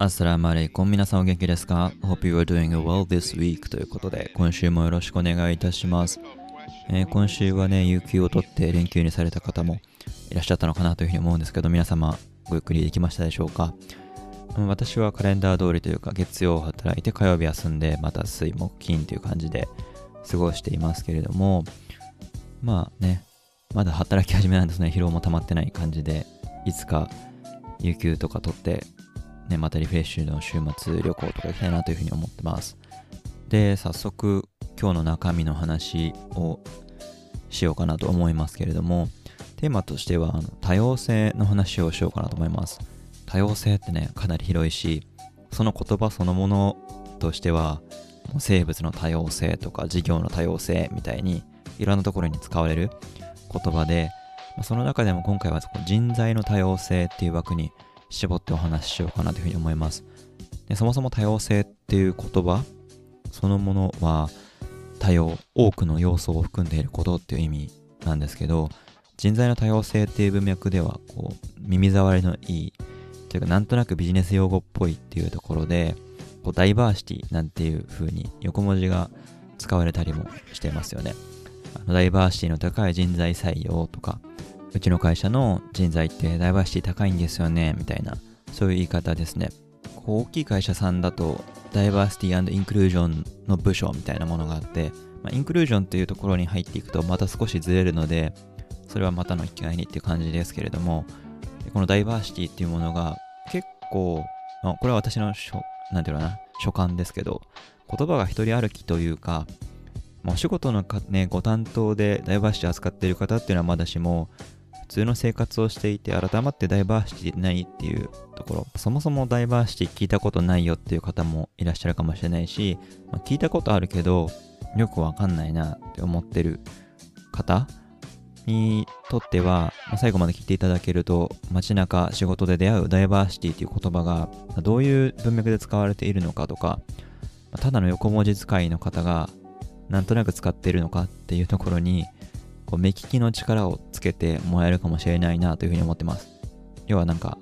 アスラマレイコン皆さんお元気ですか ?Hope you are doing well this week ということで今週もよろしくお願いいたします、えー今週はね、有給を取って連休にされた方もいらっしゃったのかなというふうに思うんですけど皆様ごゆっくりできましたでしょうか?私はカレンダー通りというか月曜働いて火曜日休んでまた水木金という感じで過ごしていますけれどもまあねまだ働き始めなんですね。疲労も溜まってない感じでいつか有給とか取ってねまたリフレッシュの週末旅行とか行きたいなというふうに思ってます。で早速今日の中身の話をしようかなと思いますけれどもテーマとしては多様性の話をしようかなと思います。多様性ってねかなり広いしその言葉そのものとしては生物の多様性とか事業の多様性みたいにいろんなところに使われる言葉でその中でも今回は人材の多様性っていう枠に絞ってお話ししようかなというふうに思います。でそもそも多様性っていう言葉そのものは多様多くの要素を含んでいることっていう意味なんですけど人材の多様性っていう文脈ではこう耳障りのいいというかなんとなくビジネス用語っぽいっていうところでこうダイバーシティなんていう風に横文字が使われたりもしてますよね。あのダイバーシティの高い人材採用とかうちの会社の人材ってダイバーシティ高いんですよねみたいなそういう言い方ですね。こう大きい会社さんだとダイバーシティインクルージョンの部署みたいなものがあって、まあ、インクルージョンというところに入っていくとまた少しずれるのでそれはまたの機会にっていう感じですけれどもこのダイバーシティっていうものが結構、まあ、これは私のなんていうのかな所感ですけど言葉が一人歩きというかまあお仕事のか、ね、ご担当でダイバーシティ扱っている方っていうのはまだしも通の生活をしていて改まってダイバーシティないっていうところ。そもそもダイバーシティ聞いたことないよっていう方もいらっしゃるかもしれないし、まあ聞いたことあるけどよくわかんないなって思ってる方にとっては、まあ最後まで聞いていただけると街中仕事で出会うダイバーシティという言葉がどういう文脈で使われているのかとかただの横文字使いの方がなんとなく使っているのかっていうところにこう目利きの力をつけてもらえるかもしれないなというふうに思ってます。要はなんか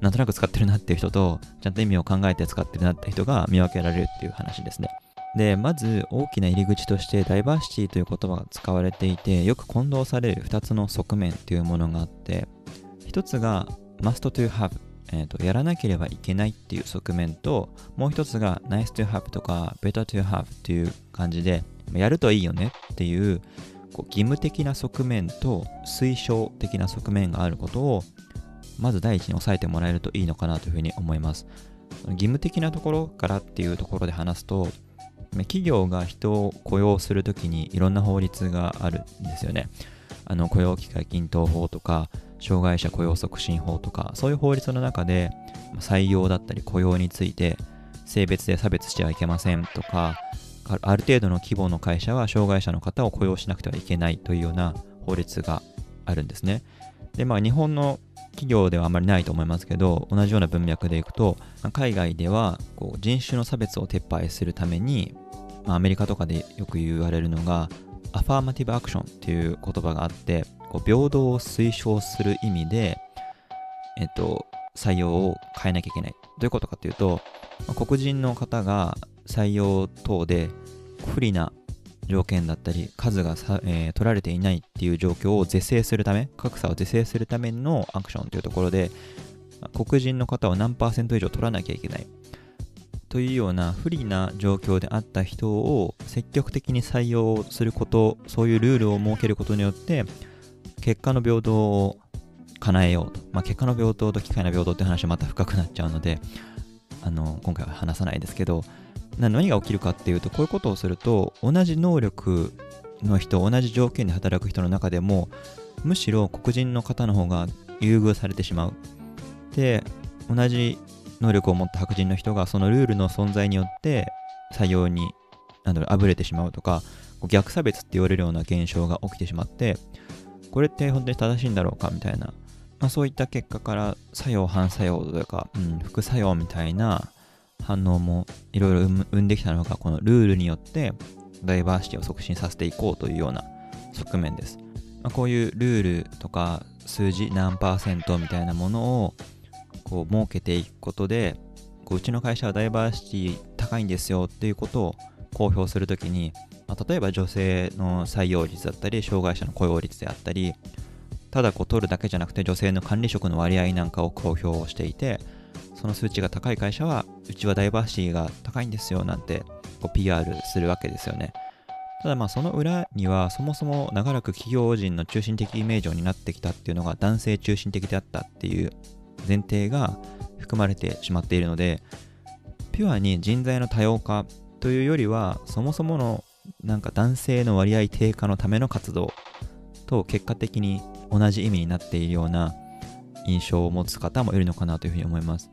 なんとなく使ってるなっていう人とちゃんと意味を考えて使ってるなって人が見分けられるっていう話ですね。でまず大きな入り口としてダイバーシティという言葉が使われていてよく混同される2つの側面っていうものがあって1つが must to have えーとやらなければいけないっていう側面ともう一つが nice to have とか better to have っていう感じでやるといいよねっていうこう義務的な側面と推奨的な側面があることをまず第一に押さえてもらえるといいのかなというふうに思います。義務的なところからっていうところで話すと企業が人を雇用するときにいろんな法律があるんですよね。あの雇用機会均等法とか障害者雇用促進法とかそういう法律の中で採用だったり雇用について性別で差別してはいけませんとかある程度の規模の会社は障害者の方を雇用しなくてはいけないというような法律があるんですね。で、まあ日本の企業ではあまりないと思いますけど、同じような文脈でいくと、海外ではこう人種の差別を撤廃するために、まあ、アメリカとかでよく言われるのが、アファーマティブアクションっていう言葉があって、こう平等を推奨する意味で、えっと、採用を変えなきゃいけない。どういうことかというと、まあ黒人の方が採用等で不利な条件だったり数がさ、えー取られていないっていう状況を是正するため格差を是正するためのアクションというところで黒人の方は何パーセント以上取らなきゃいけないというような不利な状況であった人を積極的に採用することそういうルールを設けることによって結果の平等を叶えようと、まあ、結果の平等と機会の平等って話はまた深くなっちゃうのであの今回は話さないですけど何が起きるかっていうとこういうことをすると同じ能力の人同じ条件で働く人の中でもむしろ黒人の方の方が優遇されてしまう。で同じ能力を持った白人の人がそのルールの存在によって採用になんだろうあぶれてしまうとか逆差別って言われるような現象が起きてしまってこれって本当に正しいんだろうかみたいな、まあ、そういった結果から作用反作用というか、うん、副作用みたいな反応もいろいろ生んできたのがこのルールによってダイバーシティを促進させていこうというような側面です、まあ、こういうルールとか数字何パーセントみたいなものをこう設けていくことでこううちの会社はダイバーシティ高いんですよっていうことを公表するときに、まあ、例えば女性の採用率だったり障害者の雇用率であったりただこう取るだけじゃなくて女性の管理職の割合なんかを公表していてその数値が高い会社はうちはダイバーシティが高いんですよなんてこう PR するわけですよね。ただまあその裏にはそもそも長らく企業人の中心的イメージになってきたっていうのが男性中心的であったっていう前提が含まれてしまっているのでピュアに人材の多様化というよりはそもそものなんか男性の割合低下のための活動と結果的に同じ意味になっているような印象を持つ方もいるのかなというふうに思います。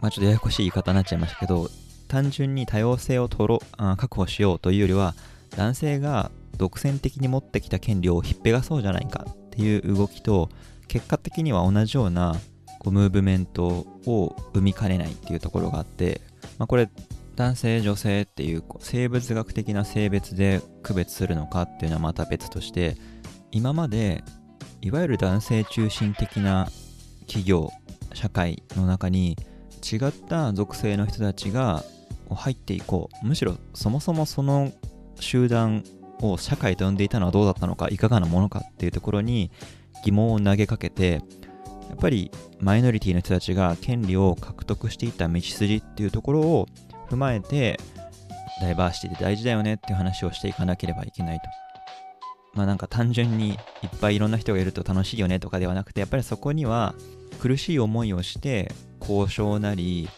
まあ、ちょっとややこしい言い方になっちゃいましたけど単純に多様性を取ろ確保しようというよりは男性が独占的に持ってきた権利をひっぺがそうじゃないかっていう動きと結果的には同じようなこうムーブメントを生みかねないっていうところがあって、まあ、これ男性女性っていう生物学的な性別で区別するのかっていうのはまた別として今までいわゆる男性中心的な企業社会の中に違った属性の人たちが入っていこうむしろそもそもその集団を社会と呼んでいたのはどうだったのかいかがなものかっていうところに疑問を投げかけてやっぱりマイノリティの人たちが権利を獲得していた道筋っていうところを踏まえてダイバーシティって大事だよねっていう話をしていかなければいけないと。まあなんか単純にいっぱいいろんな人がいると楽しいよねとかではなくてやっぱりそこには苦しい思いをして交渉なり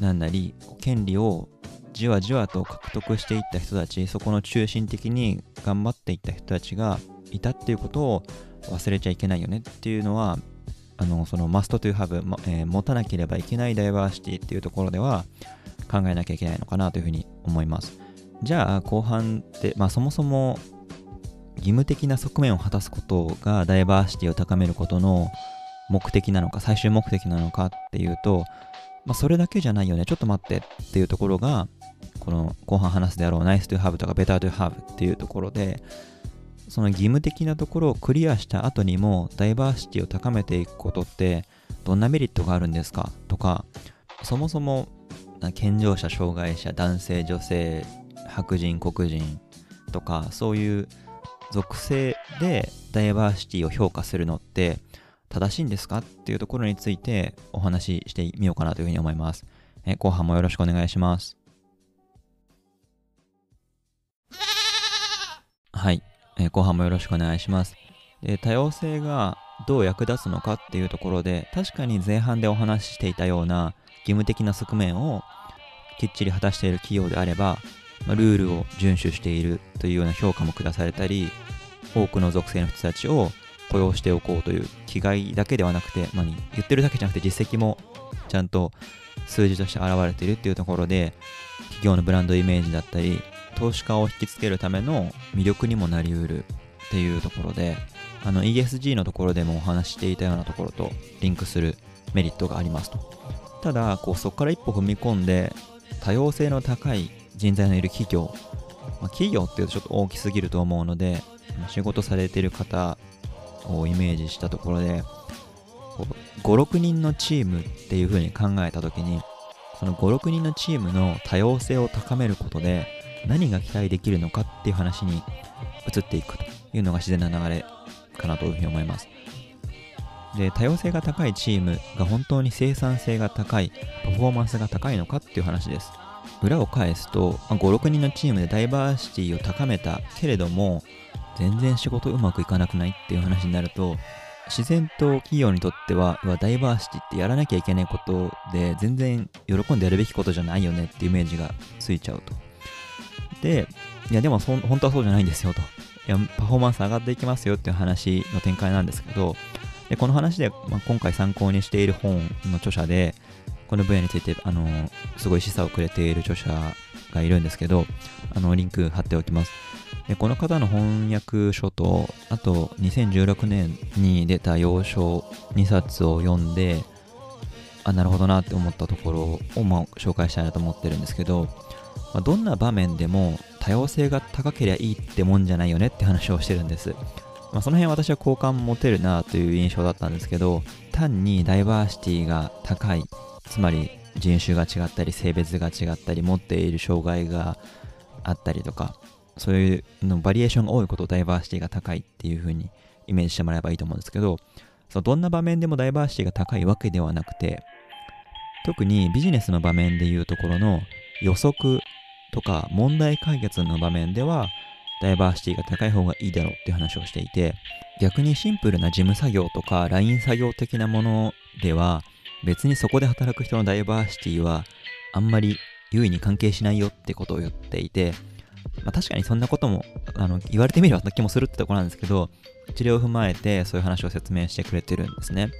なんなり権利をじわじわと獲得していった人たちそこの中心的に頑張っていった人たちがいたっていうことを忘れちゃいけないよね。っていうのはあのそのマストトゥーハブ、えー、持たなければいけないダイバーシティっていうところでは考えなきゃいけないのかなというふうに思います。じゃあ後半で、まあ、そもそも義務的な側面を果たすことがダイバーシティを高めることの目的なのか最終目的なのかっていうと、まあ、それだけじゃないよね。ちょっと待ってっていうところがこの後半話すであろう nice to have とか better to have っていうところでその義務的なところをクリアした後にもダイバーシティを高めていくことってどんなメリットがあるんですかとかそもそも健常者障害者男性女性白人黒人とかそういう属性でダイバーシティを評価するのって正しいんですか？っていうところについてお話ししてみようかなというふうに思います。え後半もよろしくお願いします。はい、え後半もよろしくお願いします。で多様性がどう役立つのかっていうところで確かに前半でお話ししていたような義務的な側面をきっちり果たしている企業であれば、まあ、ルールを遵守しているというような評価も下されたり多くの属性の人たちを雇用しておこうという気概だけではなくて、何言ってるだけじゃなくて実績もちゃんと数字として現れているっていうところで企業のブランドイメージだったり投資家を引きつけるための魅力にもなりうるっていうところであの ESG のところでもお話していたようなところとリンクするメリットがありますと。ただこうそこから一歩踏み込んで多様性の高い人材のいる企業、まあ、企業っていうとちょっと大きすぎると思うので仕事されてる方をイメージしたところで56人のチームっていう風に考えた時にその56人のチームの多様性を高めることで何が期待できるのかっていう話に移っていくというのが自然な流れかなというふうに思います。で多様性が高いチームが本当に生産性が高いパフォーマンスが高いのかっていう話です。裏を返すと56人のチームでダイバーシティを高めたけれども全然仕事うまくいかなくないっていう話になると自然と企業にとってはダイバーシティってやらなきゃいけないことで全然喜んでやるべきことじゃないよねっていうイメージがついちゃうと。でいやでもそ本当はそうじゃないんですよと。いやパフォーマンス上がっていきますよっていう話の展開なんですけどでこの話で、まあ、今回参考にしている本の著者でこの分野についてあのすごい示唆をくれている著者がいるんですけどあのリンク貼っておきます。この方の翻訳書とあと2016年に出た洋書2冊を読んであなるほどなって思ったところを、まあ、紹介したいなと思ってるんですけど、まあ、どんな場面でも多様性が高ければいいってもんじゃないよねって話をしてるんです、まあ、その辺私は好感持てるなという印象だったんですけど単にダイバーシティが高いつまり人種が違ったり性別が違ったり持っている障害があったりとかそういうのバリエーションが多いことをダイバーシティが高いっていう風にイメージしてもらえばいいと思うんですけどそのどんな場面でもダイバーシティが高いわけではなくて特にビジネスの場面でいうところの予測とか問題解決の場面ではダイバーシティが高い方がいいだろうっていう話をしていて逆にシンプルな事務作業とか LINE 作業的なものでは別にそこで働く人のダイバーシティはあんまり優位に関係しないよってことを言っていて、まあ、確かにそんなこともあの言われてみれば気もするってとこなんですけど治療を踏まえてそういう話を説明してくれてるんですね。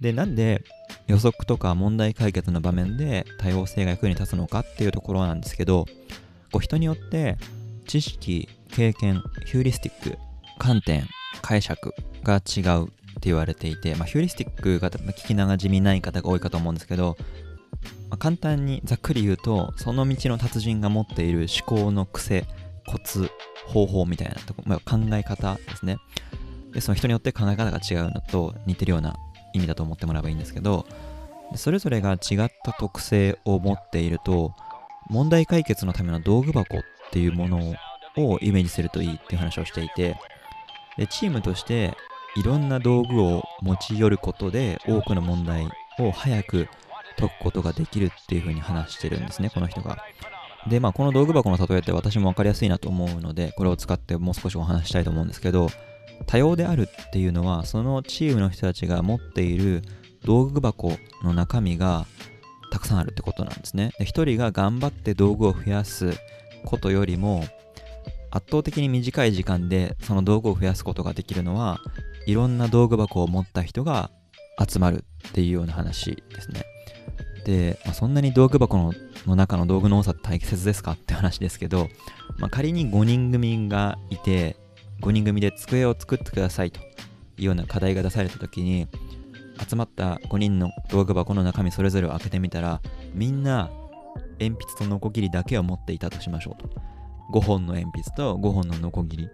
でなんで予測とか問題解決の場面で多様性が役に立つのかっていうところなんですけどこう人によって知識経験ヒューリスティック観点解釈が違うって言われていて、まあ、ヒューリスティックが聞きなじみない方が多いかと思うんですけど、ま、簡単にざっくり言うとその道の達人が持っている思考の癖コツ方法みたいなとこ、まあ、考え方ですね。でその人によって考え方が違うのと似てるような意味だと思ってもらえばいいんですけどそれぞれが違った特性を持っていると問題解決のための道具箱っていうものをイメージするといいっていう話をしていてでチームとしていろんな道具を持ち寄ることで多くの問題を早く解くことができるっていうふうに話してるんですねこの人がでまあこの道具箱の例えって私も分かりやすいなと思うのでこれを使ってもう少しお話したいと思うんですけど多様であるっていうのはそのチームの人たちが持っている道具箱の中身がたくさんあるってことなんですね。で1人が頑張って道具を増やすことよりも圧倒的に短い時間でその道具を増やすことができるのはいろんな道具箱を持った人が集まるっていうような話ですね。で、まあ、そんなに道具箱のの中の道具の多さって大切ですかって話ですけど、まあ、仮に5人組がいて5人組で机を作ってくださいというような課題が出された時に集まった5人の道具箱の中身それぞれを開けてみたらみんな鉛筆とノコギリだけを持っていたとしましょうと。5本の鉛筆と5本のノコギリ。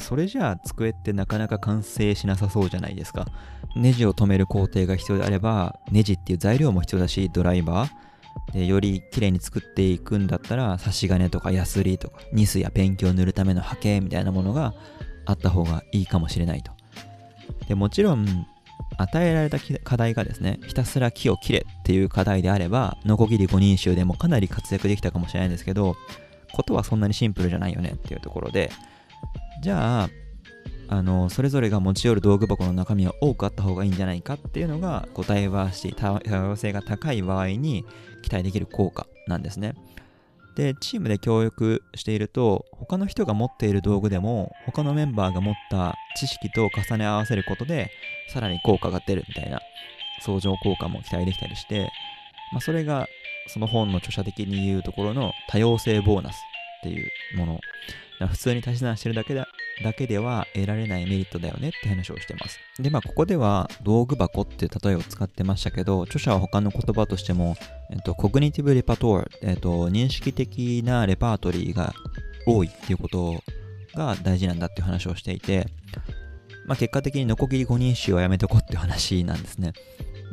それじゃあ机ってなかなか完成しなさそうじゃないですか。ネジを止める工程が必要であればネジっていう材料も必要だしドライバー。でより綺麗に作っていくんだったら差し金とかヤスリとかニスやペンキを塗るためのハケみたいなものがあった方がいいかもしれないと。でもちろん与えられた課題がですねひたすら木を切れっていう課題であればノコギリ5人衆でもかなり活躍できたかもしれないんですけどことはそんなにシンプルじゃないよねっていうところでじゃああのそれぞれが持ち寄る道具箱の中身は多くあった方がいいんじゃないかっていうのがこうダイバーシティ多様性が高い場合に期待できる効果なんですね。でチームで協力していると他の人が持っている道具でも他のメンバーが持った知識と重ね合わせることでさらに効果が出るみたいな相乗効果も期待できたりして、まあ、それがその本の著者的に言うところの多様性ボーナスっていうもの。普通に足し算してるだけだだけでは得られないメリットだよねって話をしてます。で、まあ、ここでは道具箱っていう例えを使ってましたけど、著者は他の言葉としても、えっと、コグニティブレパトー、えっと、認識的なレパートリーが多いっていうことが大事なんだっていう話をしていて、まあ、結果的にノコギリ5人衆はやめとこうっていう話なんですね。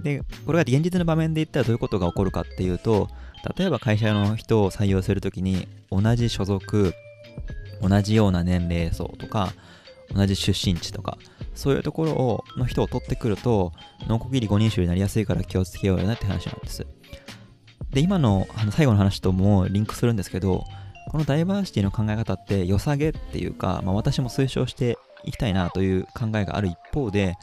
で、これが現実の場面で言ったらどういうことが起こるかっていうと、例えば会社の人を採用するときに同じ所属、同じような年齢層とか、同じ出身地とか、そういうところをの人を取ってくると、ノコギリ5人衆になりやすいから気をつけようよなって話なんです。で、今のあの最後の話ともリンクするんですけど、このダイバーシティの考え方って良さげっていうか、まあ、私も推奨していきたいなという考えがある一方で、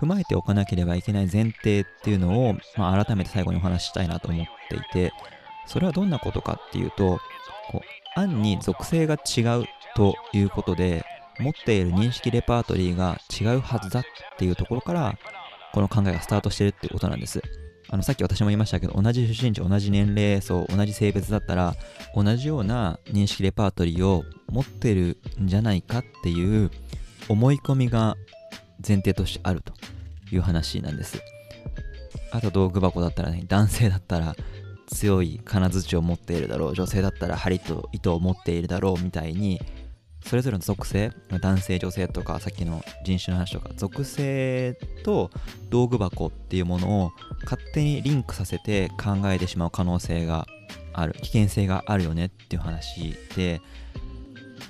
踏まえておかなければいけない前提っていうのを、まあ、改めて最後にお話ししたいなと思っていて、それはどんなことかっていうと、こう案に属性が違うということで持っている認識レパートリーが違うはずだっていうところからこの考えがスタートしてるっていうことなんです。あのさっき私も言いましたけど同じ出身地同じ年齢層同じ性別だったら同じような認識レパートリーを持ってるんじゃないかっていう思い込みが前提としてあるという話なんです。あと道具箱だったらね男性だったら強い金槌を持っているだろう女性だったら針と糸を持っているだろうみたいにそれぞれの属性男性女性とかさっきの人種の話とか属性と道具箱っていうものを勝手にリンクさせて考えてしまう可能性がある危険性があるよねっていう話で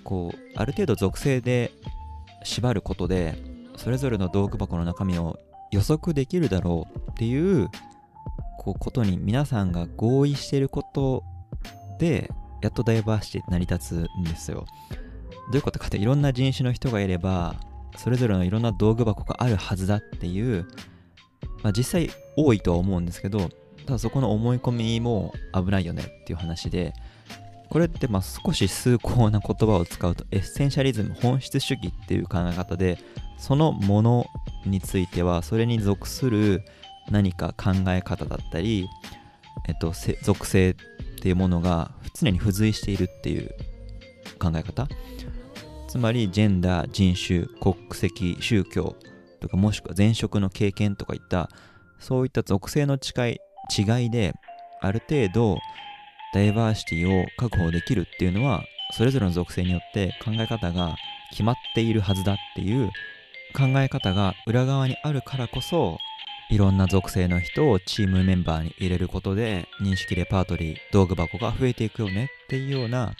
こうある程度属性で縛ることでそれぞれの道具箱の中身を予測できるだろうっていうこうことに皆さんが合意していることでやっとダイバーシティ成り立つんですよ。どういうことかっていろんな人種の人がいればそれぞれのいろんな道具箱があるはずだっていう、まあ、実際多いとは思うんですけどただそこの思い込みも危ないよねっていう話でこれってまあ少し崇高な言葉を使うとエッセンシャリズム本質主義っていう考え方でそのものについてはそれに属する何か考え方だったり、えっと、属性っていうものが常に付随しているっていう考え方つまりジェンダー人種国籍宗教とかもしくは前職の経験とかいったそういった属性の違い違いである程度ダイバーシティを確保できるっていうのはそれぞれの属性によって考え方が決まっているはずだっていう考え方が裏側にあるからこそいろんな属性の人をチームメンバーに入れることで認識レパートリー道具箱が増えていくよねっていうような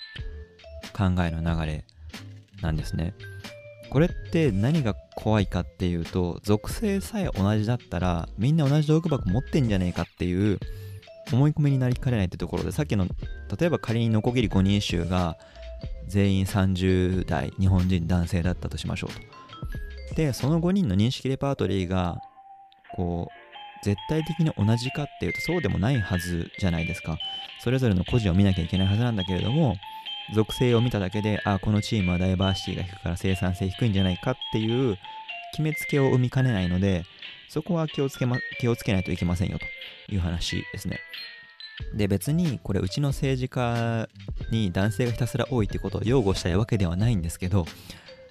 考えの流れ。なんですね。これって何が怖いかっていうと属性さえ同じだったらみんな同じ道具箱持ってんじゃねえかっていう思い込みになりかねないってところでさっきの例えば仮にノコギリ5人衆が全員30代日本人男性だったとしましょうと。でその5人の認識レパートリーがこう絶対的に同じかっていうとそうでもないはずじゃないですか。それぞれの個人を見なきゃいけないはずなんだけれども属性を見ただけであこのチームはダイバーシティが低くから生産性低いんじゃないかっていう決めつけを生みかねないのでそこは気をつけ,、ま、気をつけないといけませんよという話ですね。で別にこれうちの政治家に男性がひたすら多いってことを擁護したいわけではないんですけど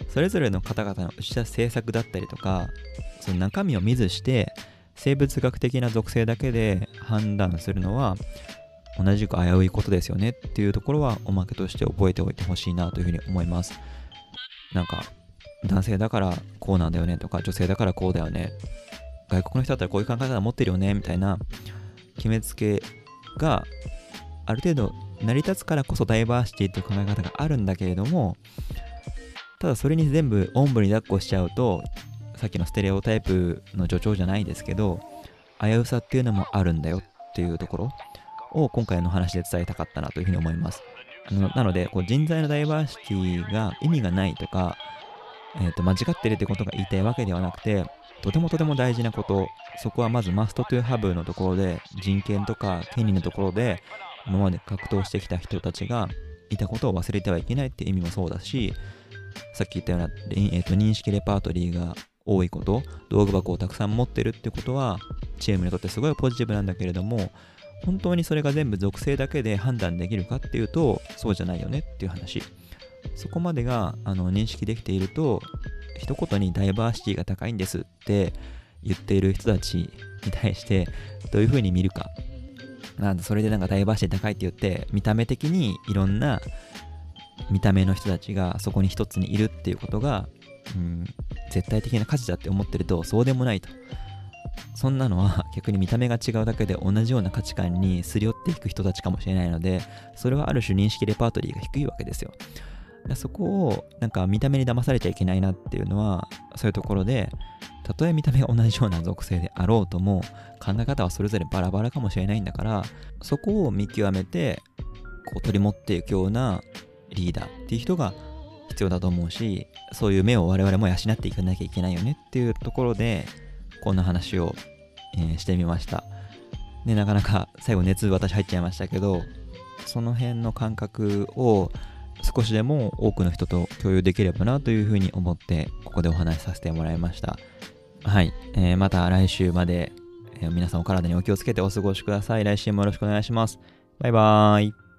それぞれの方々の打ち出す政策だったりとかその中身を見ずして生物学的な属性だけで判断するのは同じく危ういことですよねっていうところはおまけとして覚えておいてほしいなというふうに思います。なんか男性だからこうなんだよねとか女性だからこうだよね外国の人だったらこういう考え方持ってるよねみたいな決めつけがある程度成り立つからこそダイバーシティという考え方があるんだけれどもただそれに全部おんぶに抱っこしちゃうとさっきのステレオタイプの助長じゃないですけど危うさっていうのもあるんだよっていうところを今回の話で伝えたかったなというふうに思います。あのなのでこう人材のダイバーシティが意味がないとか、えー、と間違ってるってことが言いたいわけではなくてとてもとても大事なことそこはまずマストトゥーハブのところで人権とか権利のところで今まで格闘してきた人たちがいたことを忘れてはいけないって意味もそうだしさっき言ったような、えー、と認識レパートリーが多いこと道具箱をたくさん持ってるってことはチームにとってすごいポジティブなんだけれども本当にそれが全部属性だけで判断できるかっていうとそうじゃないよねっていう話。そこまでがあの認識できていると一言にダイバーシティが高いんですって言っている人たちに対してどういうふうに見るか。なんそれでなんかダイバーシティ高いって言って見た目的にいろんな見た目の人たちがそこに一つにいるっていうことが、うん、絶対的な価値だって思ってるとそうでもないと。そんなのは 逆に見た目が違うだけで同じような価値観にすり寄っていく人たちかもしれないのでそれはある種認識レパートリーが低いわけですよ。そこをなんか見た目に騙されちゃいけないなっていうのはそういうところでたとえ見た目が同じような属性であろうとも考え方はそれぞれバラバラかもしれないんだからそこを見極めてこう取り持っていくようなリーダーっていう人が必要だと思うしそういう目を我々も養っていかなきゃいけないよねっていうところでこんな話を、えー、してみました。でなかなか最後熱私入っちゃいましたけどその辺の感覚を少しでも多くの人と共有できればなというふうに思ってここでお話しさせてもらいました。はい、えー、また来週まで、えー、皆さんお体にお気をつけてお過ごしください。来週もよろしくお願いします。バイバーイ。